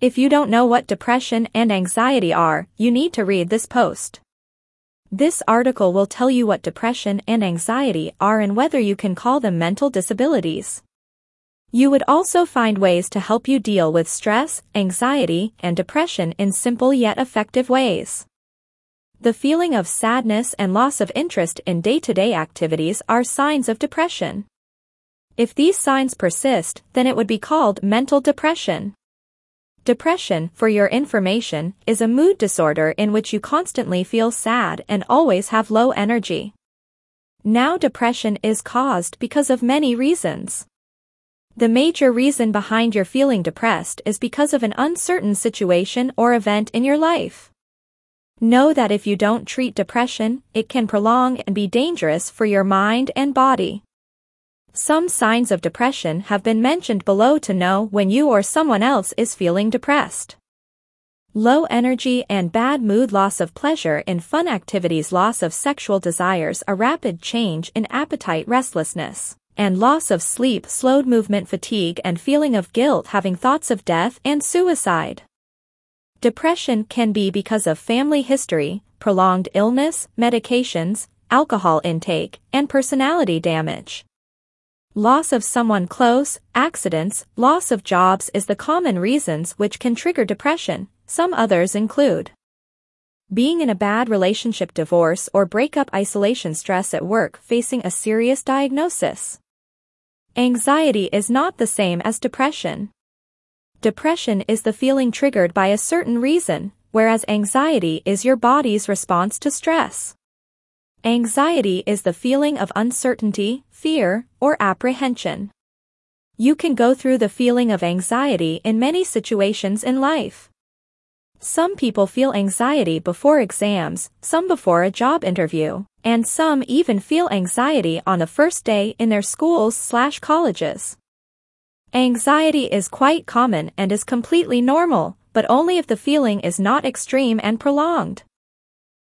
If you don't know what depression and anxiety are, you need to read this post. This article will tell you what depression and anxiety are and whether you can call them mental disabilities. You would also find ways to help you deal with stress, anxiety, and depression in simple yet effective ways. The feeling of sadness and loss of interest in day-to-day activities are signs of depression. If these signs persist, then it would be called mental depression. Depression, for your information, is a mood disorder in which you constantly feel sad and always have low energy. Now depression is caused because of many reasons. The major reason behind your feeling depressed is because of an uncertain situation or event in your life. Know that if you don't treat depression, it can prolong and be dangerous for your mind and body. Some signs of depression have been mentioned below to know when you or someone else is feeling depressed. Low energy and bad mood loss of pleasure in fun activities loss of sexual desires a rapid change in appetite restlessness, and loss of sleep slowed movement fatigue and feeling of guilt having thoughts of death and suicide. Depression can be because of family history, prolonged illness, medications, alcohol intake, and personality damage. Loss of someone close, accidents, loss of jobs is the common reasons which can trigger depression. Some others include being in a bad relationship divorce or breakup isolation stress at work facing a serious diagnosis. Anxiety is not the same as depression. Depression is the feeling triggered by a certain reason, whereas anxiety is your body's response to stress. Anxiety is the feeling of uncertainty, fear, or apprehension. You can go through the feeling of anxiety in many situations in life. Some people feel anxiety before exams, some before a job interview, and some even feel anxiety on the first day in their schools slash colleges. Anxiety is quite common and is completely normal, but only if the feeling is not extreme and prolonged.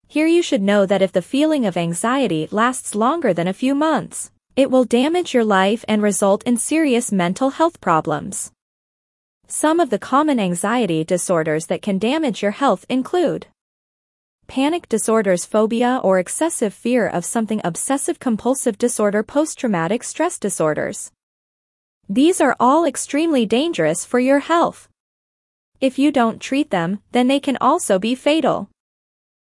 Here you should know that if the feeling of anxiety lasts longer than a few months, it will damage your life and result in serious mental health problems. Some of the common anxiety disorders that can damage your health include panic disorders, phobia or excessive fear of something, obsessive compulsive disorder, post traumatic stress disorders. These are all extremely dangerous for your health. If you don't treat them, then they can also be fatal.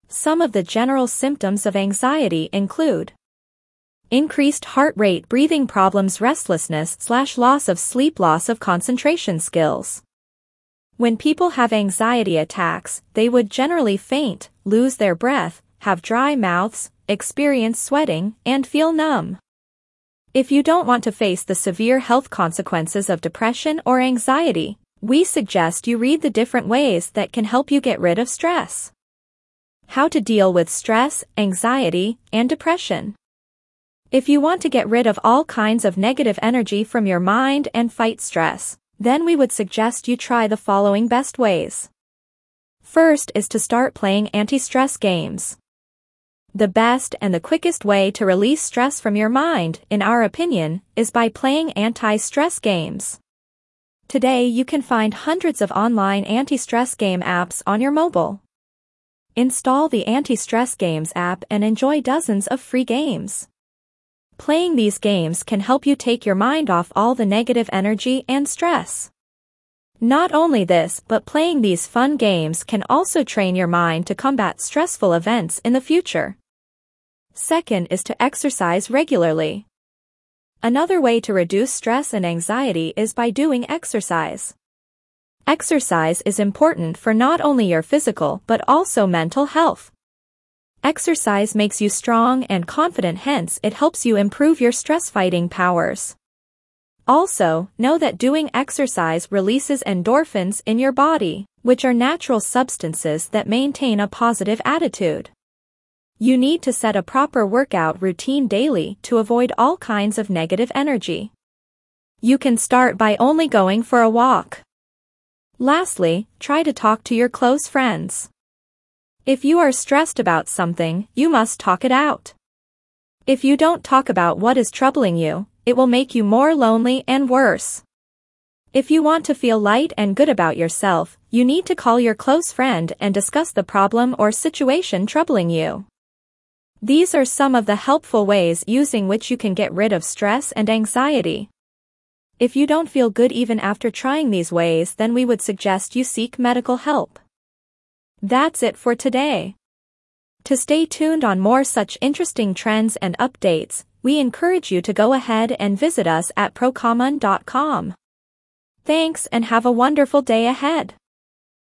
Some of the general symptoms of anxiety include increased heart rate, breathing problems, restlessness slash loss of sleep, loss of concentration skills. When people have anxiety attacks, they would generally faint, lose their breath, have dry mouths, experience sweating, and feel numb. If you don't want to face the severe health consequences of depression or anxiety, we suggest you read the different ways that can help you get rid of stress. How to deal with stress, anxiety, and depression. If you want to get rid of all kinds of negative energy from your mind and fight stress, then we would suggest you try the following best ways. First is to start playing anti-stress games. The best and the quickest way to release stress from your mind, in our opinion, is by playing anti-stress games. Today you can find hundreds of online anti-stress game apps on your mobile. Install the Anti-Stress Games app and enjoy dozens of free games. Playing these games can help you take your mind off all the negative energy and stress. Not only this, but playing these fun games can also train your mind to combat stressful events in the future. Second is to exercise regularly. Another way to reduce stress and anxiety is by doing exercise. Exercise is important for not only your physical but also mental health. Exercise makes you strong and confident hence it helps you improve your stress fighting powers. Also, know that doing exercise releases endorphins in your body, which are natural substances that maintain a positive attitude. You need to set a proper workout routine daily to avoid all kinds of negative energy. You can start by only going for a walk. Lastly, try to talk to your close friends. If you are stressed about something, you must talk it out. If you don't talk about what is troubling you, it will make you more lonely and worse. If you want to feel light and good about yourself, you need to call your close friend and discuss the problem or situation troubling you. These are some of the helpful ways using which you can get rid of stress and anxiety. If you don't feel good even after trying these ways then we would suggest you seek medical help. That's it for today. To stay tuned on more such interesting trends and updates, we encourage you to go ahead and visit us at procommon.com. Thanks and have a wonderful day ahead.